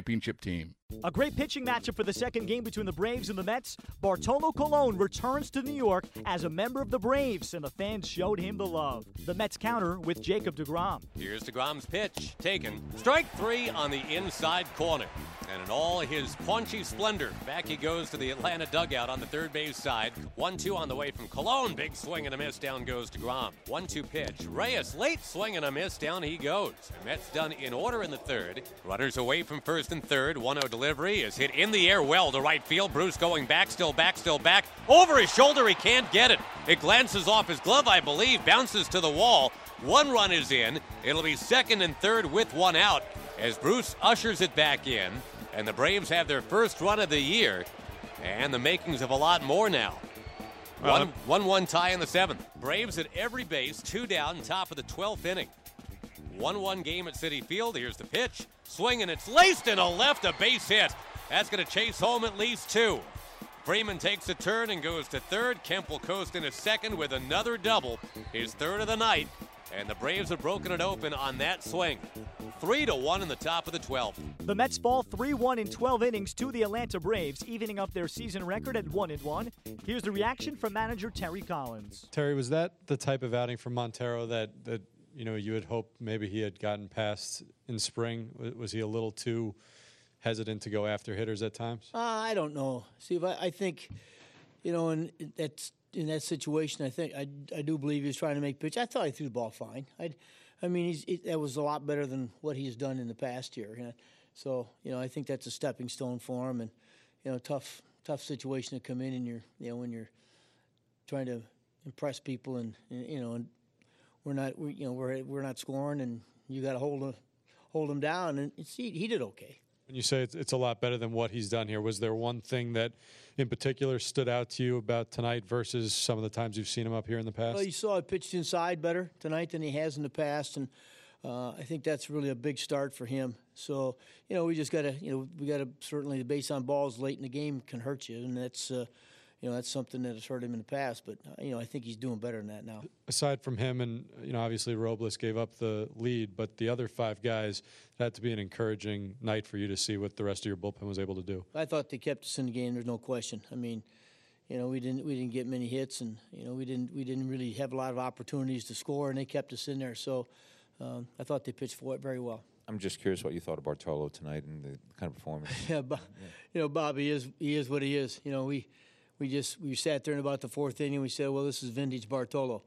championship team. A great pitching matchup for the second game between the Braves and the Mets. Bartolo Colon returns to New York as a member of the Braves, and the fans showed him the love. The Mets counter with Jacob DeGrom. Here's DeGrom's pitch, taken. Strike three on the inside corner. And in all his paunchy splendor, back he goes to the Atlanta dugout on the third base side. 1 2 on the way from Colon. Big swing and a miss. Down goes DeGrom. 1 2 pitch. Reyes, late swing and a miss. Down he goes. The Mets done in order in the third. Runners away from first and third. 1 0 delivery is hit in the air well to right field. Bruce going back, still back, still back. Over his shoulder, he can't get it. It glances off his glove, I believe, bounces to the wall. One run is in. It'll be second and third with one out as Bruce ushers it back in. And the Braves have their first run of the year and the makings of a lot more now. Uh, one, one one tie in the seventh. Braves at every base, two down, top of the 12th inning. 1 1 game at Citi Field. Here's the pitch. Swing and it's laced in a left, a base hit. That's going to chase home at least two. Freeman takes a turn and goes to third. Kemp will coast in a second with another double, his third of the night. And the Braves have broken it open on that swing. 3 to 1 in the top of the 12th. The Mets fall 3 1 in 12 innings to the Atlanta Braves, evening up their season record at 1 1. Here's the reaction from manager Terry Collins. Terry, was that the type of outing from Montero that, that you know you had hoped maybe he had gotten past in spring? Was- he a little too hesitant to go after hitters at times? Uh, I don't know, Steve. I, I think, you know, in that's in that situation, I think I, I do believe he was trying to make pitch. I thought he threw the ball fine. I, I mean, he's it, that was a lot better than what he's done in the past year. you know. So you know, I think that's a stepping stone for him, and you know, tough tough situation to come in and you're you know when you're trying to impress people and, and you know and we're not we, you know we're we're not scoring and you got to hold him hold him down and he, he did okay. When you say it's, it's a lot better than what he's done here, was there one thing that in particular stood out to you about tonight versus some of the times you've seen him up here in the past? Well, you saw it pitched inside better tonight than he has in the past, and uh, I think that's really a big start for him. So you know, we just got to you know we got to certainly the base on balls late in the game can hurt you, and that's uh, you know that's something that has hurt him in the past. But uh, you know, I think he's doing better than that now. Aside from him, and you know, obviously Robles gave up the lead, but the other five guys it had to be an encouraging night for you to see what the rest of your bullpen was able to do. I thought they kept us in the game. There's no question. I mean, you know, we didn't we didn't get many hits, and you know we didn't we didn't really have a lot of opportunities to score, and they kept us in there. So um, I thought they pitched for it very well. I'm just curious what you thought of Bartolo tonight and the kind of performance. Yeah, Bo- you know, Bobby is he is what he is. You know, we we just we sat there in about the fourth inning. We said, well, this is vintage Bartolo.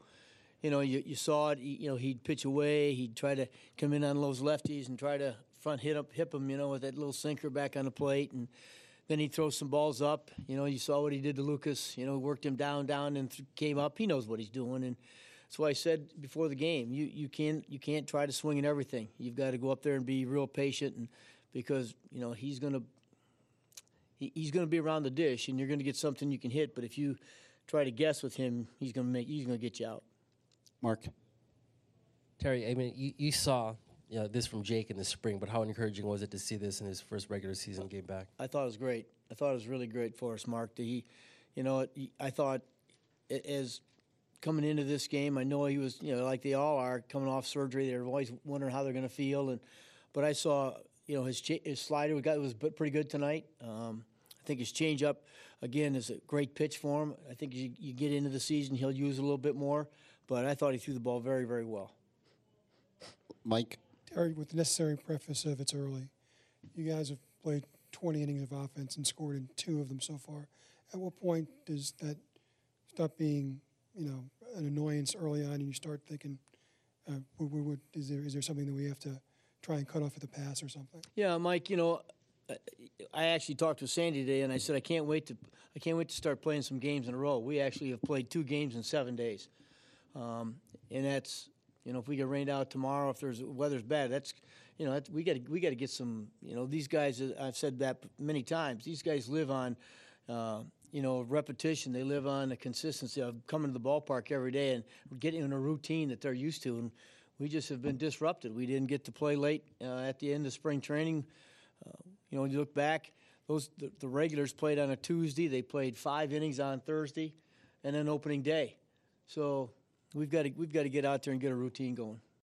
You know, you, you saw it. You know, he'd pitch away. He'd try to come in on those lefties and try to front hit up, hip him. You know, with that little sinker back on the plate, and then he'd throw some balls up. You know, you saw what he did to Lucas. You know, worked him down, down, and th- came up. He knows what he's doing, and that's why I said before the game, you you can't you can't try to swing at everything. You've got to go up there and be real patient, and because you know he's gonna he, he's going to be around the dish, and you're going to get something you can hit. But if you try to guess with him, he's going to make he's going to get you out. Mark. Terry, I mean, you, you saw you know, this from Jake in the spring, but how encouraging was it to see this in his first regular season game back? I thought it was great. I thought it was really great for us, Mark. That he, you know, I thought a- as coming into this game, I know he was, you know, like they all are coming off surgery. They're always wondering how they're going to feel, and but I saw, you know, his cha- his slider got was pretty good tonight. Um, I think his changeup again is a great pitch for him. I think you, you get into the season, he'll use a little bit more. But I thought he threw the ball very, very well. Mike? Terry, with the necessary preface of it's early, you guys have played 20 innings of offense and scored in two of them so far. At what point does that stop being, you know, an annoyance early on, and you start thinking, uh, what, what, what, is there is there something that we have to try and cut off at the pass or something? Yeah, Mike. You know, I actually talked with Sandy today, and I said I can't wait to I can't wait to start playing some games in a row. We actually have played two games in seven days, um, and that's you know if we get rained out tomorrow, if there's weather's bad, that's you know that's, we got we got to get some you know these guys. I've said that many times. These guys live on. Uh, you know, repetition. They live on the consistency of coming to the ballpark every day and getting in a routine that they're used to. And we just have been disrupted. We didn't get to play late uh, at the end of spring training. Uh, you know, when you look back, those the, the, regulars played on a Tuesday. They played five innings on Thursday, and then opening day. So we've got to we've got to get out there and get a routine going.